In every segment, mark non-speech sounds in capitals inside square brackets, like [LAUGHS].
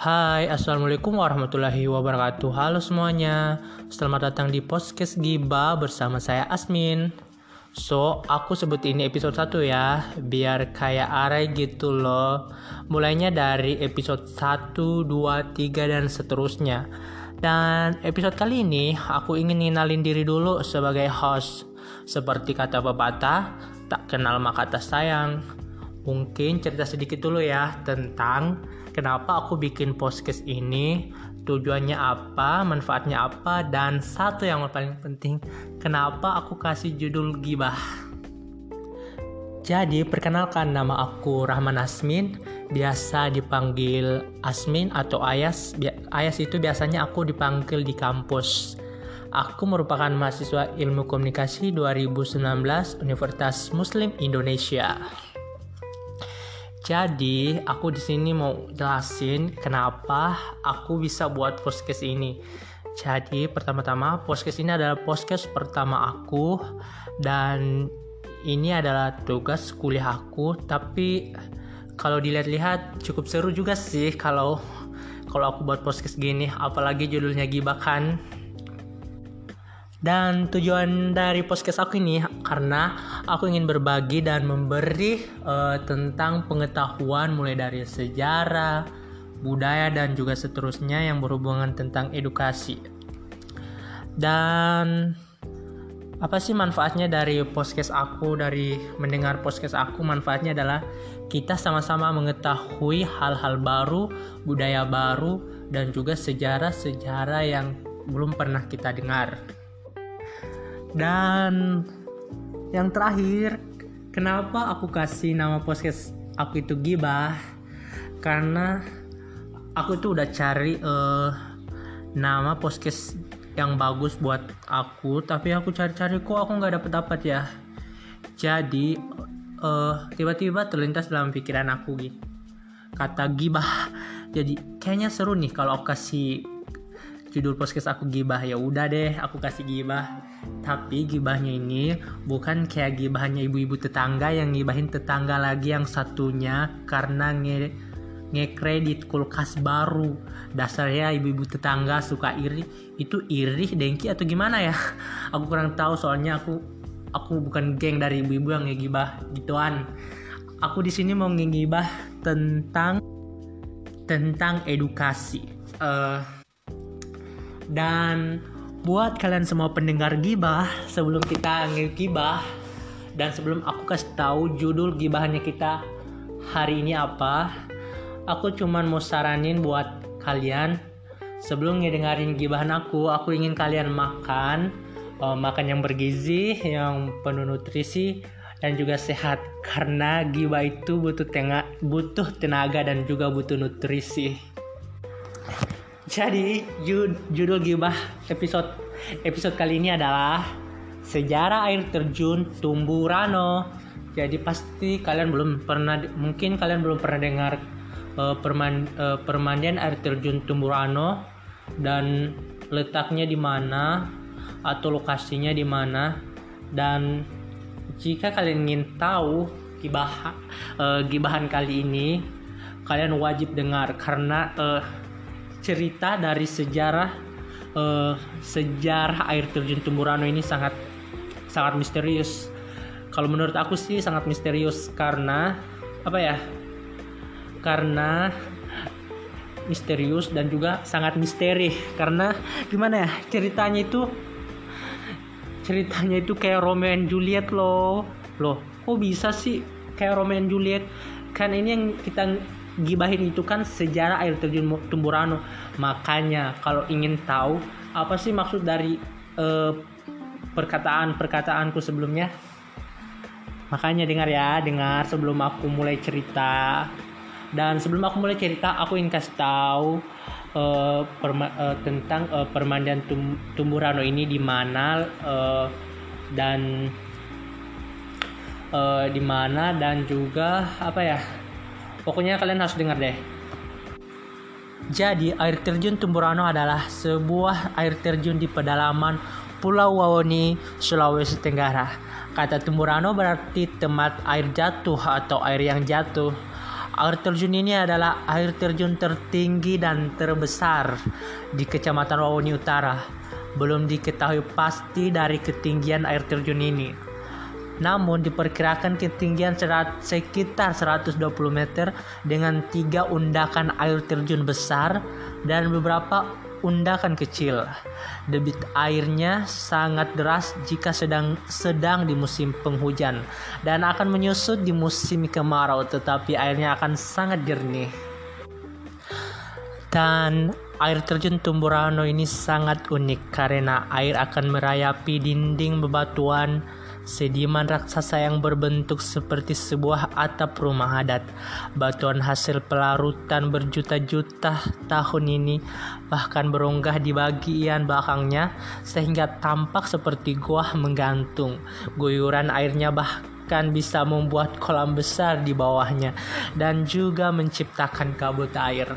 Hai, Assalamualaikum warahmatullahi wabarakatuh. Halo semuanya. Selamat datang di Podcast Giba bersama saya Asmin. So, aku sebut ini episode 1 ya Biar kayak arai gitu loh. Mulainya dari episode 1, 2, 3, dan seterusnya. Dan episode kali ini aku ingin ngenalin diri dulu sebagai host. Seperti kata pepatah, tak kenal maka tak sayang. Mungkin cerita sedikit dulu ya tentang kenapa aku bikin podcast ini, tujuannya apa, manfaatnya apa, dan satu yang paling penting, kenapa aku kasih judul gibah. Jadi, perkenalkan nama aku Rahman Asmin, biasa dipanggil Asmin atau Ayas. Ayas itu biasanya aku dipanggil di kampus. Aku merupakan mahasiswa Ilmu Komunikasi 2019 Universitas Muslim Indonesia. Jadi, aku di sini mau jelasin kenapa aku bisa buat podcast ini. Jadi, pertama-tama podcast ini adalah podcast pertama aku dan ini adalah tugas kuliah aku, tapi kalau dilihat-lihat cukup seru juga sih kalau kalau aku buat podcast gini, apalagi judulnya gibah kan. Dan tujuan dari podcast aku ini karena aku ingin berbagi dan memberi uh, tentang pengetahuan mulai dari sejarah, budaya dan juga seterusnya yang berhubungan tentang edukasi. Dan apa sih manfaatnya dari podcast aku dari mendengar podcast aku manfaatnya adalah kita sama-sama mengetahui hal-hal baru, budaya baru dan juga sejarah-sejarah yang belum pernah kita dengar. Dan yang terakhir, kenapa aku kasih nama podcast aku itu gibah? Karena aku tuh udah cari uh, nama podcast yang bagus buat aku, tapi aku cari-cari kok aku nggak dapet dapat ya. Jadi uh, tiba-tiba terlintas dalam pikiran aku gitu kata gibah. Jadi kayaknya seru nih kalau aku kasih judul podcast aku gibah ya udah deh aku kasih gibah tapi gibahnya ini bukan kayak gibahnya ibu-ibu tetangga yang gibahin tetangga lagi yang satunya karena nge ngekredit kulkas baru. Dasarnya ibu-ibu tetangga suka iri. Itu iri dengki atau gimana ya? [LAUGHS] Aku kurang tahu soalnya aku aku bukan geng dari ibu-ibu yang ngegibah gituan. Aku di sini mau ngegibah tentang tentang edukasi. Uh, dan buat kalian semua pendengar gibah, sebelum kita ngegibah dan sebelum aku kasih tahu judul gibahannya kita hari ini apa, aku cuman mau saranin buat kalian sebelum ngedengerin gibahan aku, aku ingin kalian makan uh, makan yang bergizi, yang penuh nutrisi dan juga sehat karena gibah itu butuh tenaga, butuh tenaga dan juga butuh nutrisi. Jadi judul gibah episode episode kali ini adalah sejarah air terjun Tumburano. Jadi pasti kalian belum pernah mungkin kalian belum pernah dengar uh, perman, uh, permandian air terjun Tumburano dan letaknya di mana atau lokasinya di mana dan jika kalian ingin tahu gibah uh, gibahan kali ini kalian wajib dengar karena uh, cerita dari sejarah uh, sejarah air terjun Tumburano ini sangat sangat misterius. Kalau menurut aku sih sangat misterius karena apa ya? Karena misterius dan juga sangat misteri karena gimana ya ceritanya itu ceritanya itu kayak Romeo and Juliet loh loh kok bisa sih kayak Romeo and Juliet kan ini yang kita gibahin itu kan sejarah air terjun Tumburano. Makanya kalau ingin tahu apa sih maksud dari uh, perkataan-perkataanku sebelumnya, makanya dengar ya, dengar sebelum aku mulai cerita. Dan sebelum aku mulai cerita, aku ingin kasih tahu uh, perma uh, tentang uh, permandian tum Tumburano ini di mana uh, dan uh, di mana dan juga apa ya Pokoknya kalian harus dengar deh. Jadi, air terjun Tumburano adalah sebuah air terjun di pedalaman Pulau Wawoni, Sulawesi Tenggara. Kata Tumburano berarti tempat air jatuh atau air yang jatuh. Air terjun ini adalah air terjun tertinggi dan terbesar di Kecamatan Wawoni Utara. Belum diketahui pasti dari ketinggian air terjun ini. Namun diperkirakan ketinggian sekitar 120 meter dengan tiga undakan air terjun besar dan beberapa undakan kecil. Debit airnya sangat deras jika sedang sedang di musim penghujan dan akan menyusut di musim kemarau tetapi airnya akan sangat jernih. Dan air terjun Tumburano ini sangat unik karena air akan merayapi dinding bebatuan Sediman raksasa yang berbentuk seperti sebuah atap rumah adat. Batuan hasil pelarutan berjuta-juta tahun ini bahkan beronggah di bagian belakangnya sehingga tampak seperti gua menggantung. Guyuran airnya bahkan bisa membuat kolam besar di bawahnya dan juga menciptakan kabut air.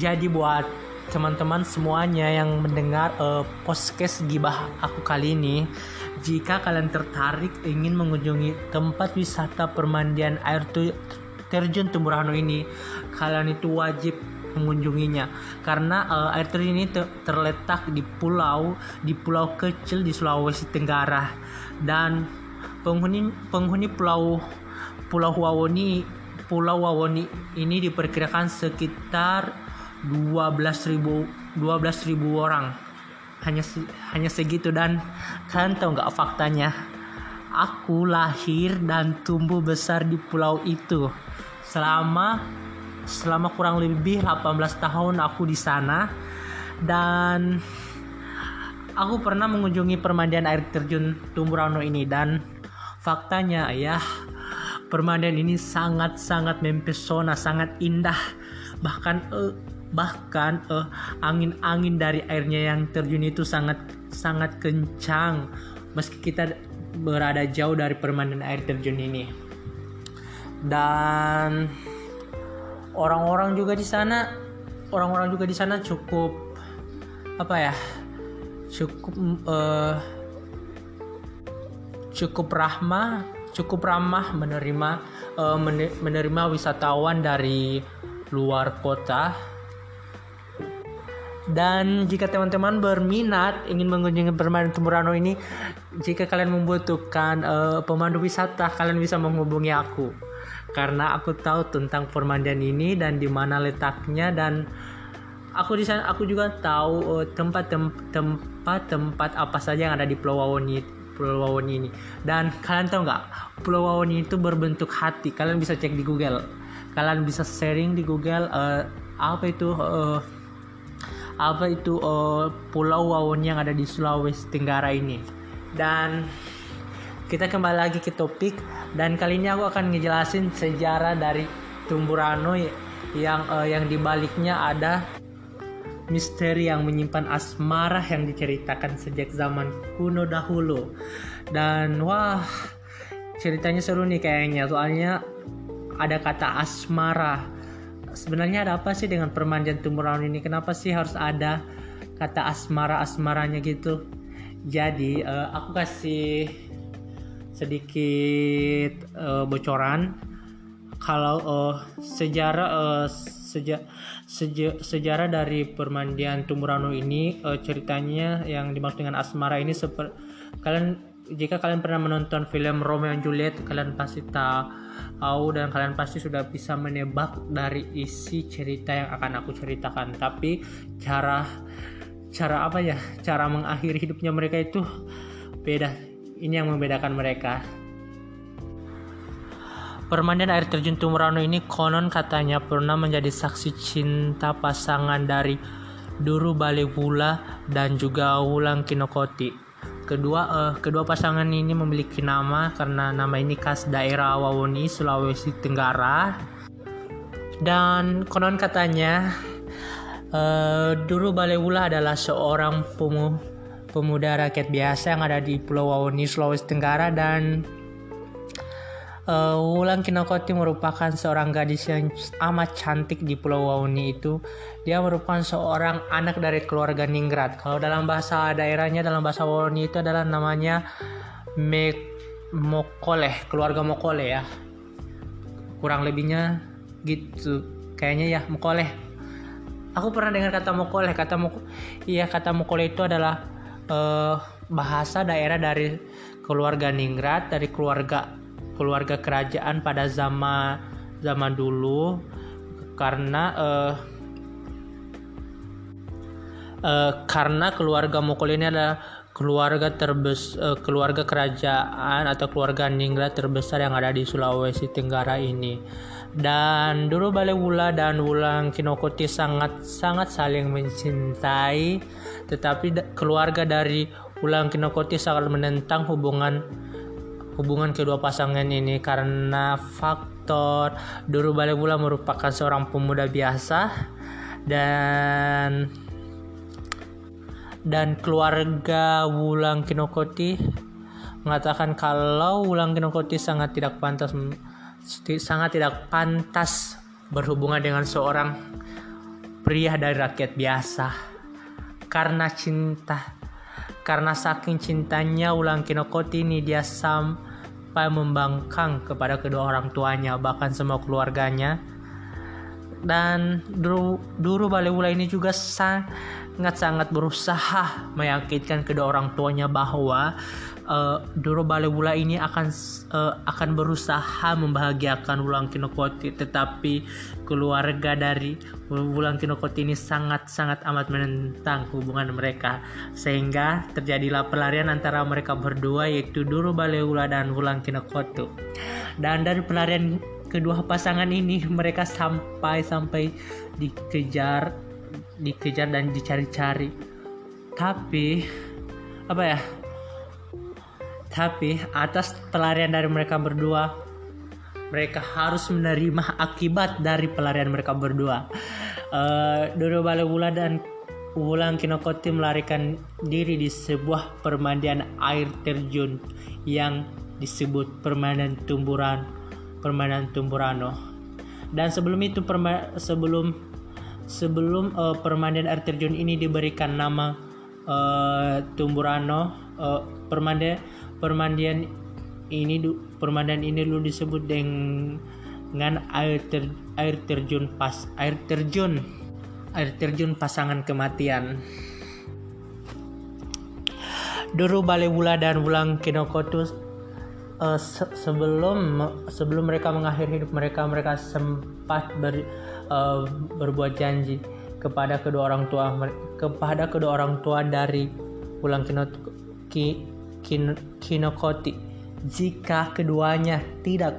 Jadi buat teman-teman semuanya yang mendengar uh, podcast gibah aku kali ini. Jika kalian tertarik ingin mengunjungi tempat wisata permandian air terjun Tumburano ini, kalian itu wajib mengunjunginya. Karena uh, air terjun ini ter terletak di pulau di pulau kecil di Sulawesi Tenggara. Dan penghuni penghuni pulau Pulau Wawoni Pulau Wawoni ini diperkirakan sekitar 12.000 12.000 orang. Hanya hanya segitu dan kalian tahu nggak faktanya? Aku lahir dan tumbuh besar di pulau itu. Selama selama kurang lebih 18 tahun aku di sana dan aku pernah mengunjungi permandian air terjun Tumburano ini dan faktanya ya permandian ini sangat-sangat mempesona sangat indah. Bahkan uh, bahkan uh, angin-angin dari airnya yang terjun itu sangat sangat kencang. Meski kita berada jauh dari permainan air terjun ini. Dan orang-orang juga di sana orang-orang juga di sana cukup apa ya cukup uh, cukup ramah cukup ramah menerima uh, menerima wisatawan dari luar kota dan jika teman-teman berminat ingin mengunjungi permainan Tumburano ini, jika kalian membutuhkan uh, pemandu wisata, kalian bisa menghubungi aku. Karena aku tahu tentang permandian ini dan di mana letaknya dan aku di sana aku juga tahu tempat-tempat uh, tempat-tempat apa saja yang ada di Pulau Wawoni Pulau Wawoni ini. Dan kalian tahu nggak, Pulau Wawoni itu berbentuk hati. Kalian bisa cek di Google. Kalian bisa sharing di Google uh, apa itu uh, apa itu uh, Pulau Wawon yang ada di Sulawesi Tenggara ini. Dan kita kembali lagi ke topik dan kali ini aku akan ngejelasin sejarah dari Tumburano yang uh, yang dibaliknya ada misteri yang menyimpan asmara yang diceritakan sejak zaman kuno dahulu. Dan wah, ceritanya seru nih kayaknya soalnya ada kata asmara sebenarnya ada apa sih dengan permandian tumbuhan ini? Kenapa sih harus ada kata asmara asmaranya gitu? Jadi uh, aku kasih sedikit uh, bocoran. Kalau uh, sejarah uh, seja, seja, sejarah dari permandian Tumburano ini uh, ceritanya yang dimaksud dengan asmara ini seperti kalian jika kalian pernah menonton film Romeo and Juliet kalian pasti tahu dan kalian pasti sudah bisa menebak dari isi cerita yang akan aku ceritakan. Tapi cara cara apa ya? Cara mengakhiri hidupnya mereka itu beda. Ini yang membedakan mereka. Permandian air terjun Tumurano ini konon katanya pernah menjadi saksi cinta pasangan dari Duru Balewula dan juga Wulang Kinokoti kedua uh, kedua pasangan ini memiliki nama karena nama ini khas daerah Wawoni Sulawesi Tenggara. Dan konon katanya uh, dulu Balewula adalah seorang pemu, pemuda rakyat biasa yang ada di Pulau Wawoni Sulawesi Tenggara dan uh, Wulan Kinokoti merupakan seorang gadis yang amat cantik di Pulau Wauni itu. Dia merupakan seorang anak dari keluarga Ningrat. Kalau dalam bahasa daerahnya dalam bahasa Wauni itu adalah namanya Me Mokole, keluarga Mokole ya. kurang lebihnya gitu kayaknya ya mokoleh aku pernah dengar kata mokoleh kata mok iya kata mokoleh itu adalah uh, bahasa daerah dari keluarga Ningrat dari keluarga keluarga kerajaan pada zaman zaman dulu. Karena uh, uh, karena keluarga Mokol ini adalah keluarga terbes uh, keluarga kerajaan atau keluarga Ningrat terbesar yang ada di Sulawesi Tenggara ini. Dan dulu Balai Wula dan Wulang Kinokoti sangat sangat saling mencintai tetapi keluarga dari Wulang Kinokoti sangat menentang hubungan hubungan kedua pasangan ini karena faktor dulu Balai Wula merupakan seorang pemuda biasa dan dan keluarga Wulang Kinokoti mengatakan kalau Wulang Kinokoti sangat tidak pantas sangat tidak pantas berhubungan dengan seorang pria dari rakyat biasa. Karena cinta karena saking cintanya Ulang Kinokoti ini dia sampai membangkang kepada kedua orang tuanya bahkan semua keluarganya. Dan dulu dulu Balewula ini juga sangat-sangat berusaha meyakinkan kedua orang tuanya bahwa uh, Doro Balewula ini akan uh, akan berusaha membahagiakan Wulan Kinokoti tetapi keluarga dari Wulan Kinokoti ini sangat-sangat amat menentang hubungan mereka. Sehingga terjadilah pelarian antara mereka berdua yaitu Doro Balewula dan Wulan Kinokoti dan dari pelarian kedua pasangan ini mereka sampai sampai dikejar dikejar dan dicari-cari. Tapi apa ya tapi atas pelarian dari mereka berdua, mereka harus menerima akibat dari pelarian mereka berdua. Uh, Dodo dan Wulan Kinokoti melarikan diri di sebuah permandian air terjun yang disebut permainan tumburan permainan tumburano dan sebelum itu perma sebelum sebelum uh, permandian air terjun ini diberikan nama uh, tumburano uh, permandian permandian ini permandian ini dulu disebut dengan air ter, air terjun pas air terjun air terjun pasangan kematian. Duru Balewula dan Wulang Kinokotus uh, se sebelum sebelum mereka mengakhiri hidup mereka mereka sempat ber, uh, berbuat janji kepada kedua orang tua kepada kedua orang tua dari Wulang Kinokotus kin, kinokoti. Jika keduanya tidak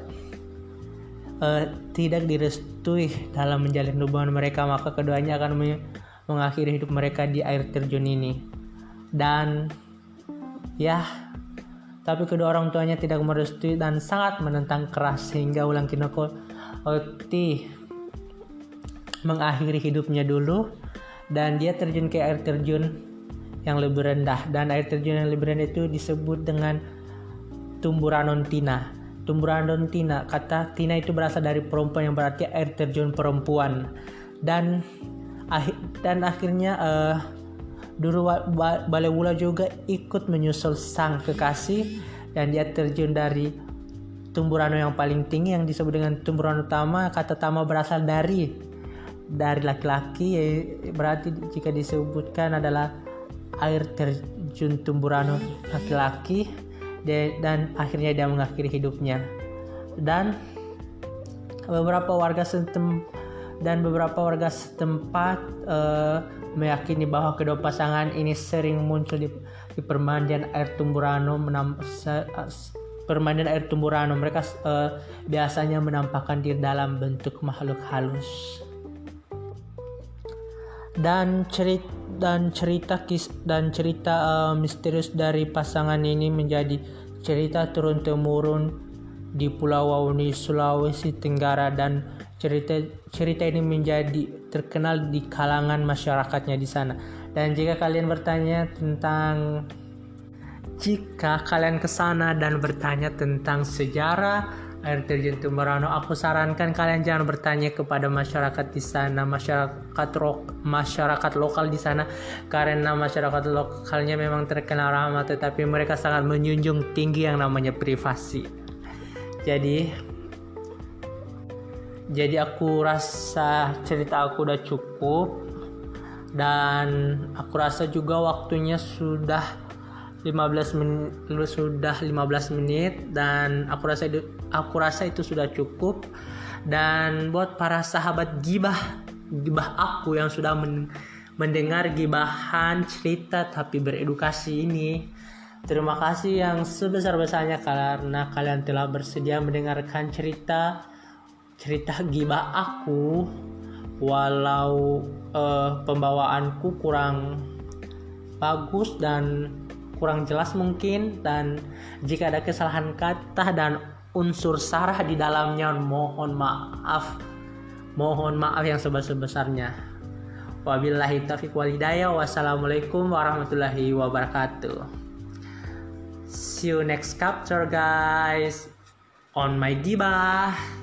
uh, tidak direstui dalam menjalin hubungan mereka maka keduanya akan mengakhiri hidup mereka di air terjun ini. Dan ya tapi kedua orang tuanya tidak merestui dan sangat menentang keras sehingga ulang kinokoti mengakhiri hidupnya dulu dan dia terjun ke air terjun yang lebih rendah. Dan air terjun yang lebih rendah itu disebut dengan tumburan tina. Tumburan tina kata tina itu berasal dari perempuan yang berarti air terjun perempuan. Dan dan akhirnya uh, Duru Balewula juga ikut menyusul sang kekasih dan dia terjun dari tumburan yang paling tinggi yang disebut dengan tumburan utama. Kata tama berasal dari dari laki-laki berarti jika disebutkan adalah air terjun Tumburano laki-laki dan akhirnya dia mengakhiri hidupnya. Dan beberapa warga setem dan beberapa warga setempat uh, meyakini bahwa kedua pasangan ini sering muncul di, di permandian air Tumburano menam, permandian air Tumburano mereka uh, biasanya menampakkan diri dalam bentuk makhluk halus. Dan cerita dan cerita kis dan cerita uh, misterius dari pasangan ini menjadi cerita turun temurun di Pulau Wauni Sulawesi Tenggara. Dan cerita cerita ini menjadi terkenal di kalangan masyarakatnya di sana. Dan jika kalian bertanya tentang jika kalian ke sana dan bertanya tentang sejarah air terjun Tumbarano. Aku sarankan kalian jangan bertanya kepada masyarakat di sana, masyarakat rok, masyarakat lokal di sana, karena masyarakat lokalnya memang terkenal ramah, tetapi mereka sangat menjunjung tinggi yang namanya privasi. Jadi jadi aku rasa cerita aku udah cukup dan aku rasa juga waktunya sudah 15 menit sudah 15 menit dan aku rasa itu aku rasa itu sudah cukup. Dan buat para sahabat gibah gibah aku yang sudah men, mendengar gibahan cerita tapi beredukasi ini terima kasih yang sebesar-besarnya karena kalian telah bersedia mendengarkan cerita cerita gibah aku. Walau uh, pembawaanku kurang bagus dan kurang jelas mungkin dan jika ada kesalahan kata dan unsur sarah di dalamnya mohon maaf. Mohon maaf yang sebesar-besarnya. Wabillahi taufiq walhidayah wassalamualaikum warahmatullahi wabarakatuh. See you next chapter guys. On my gibah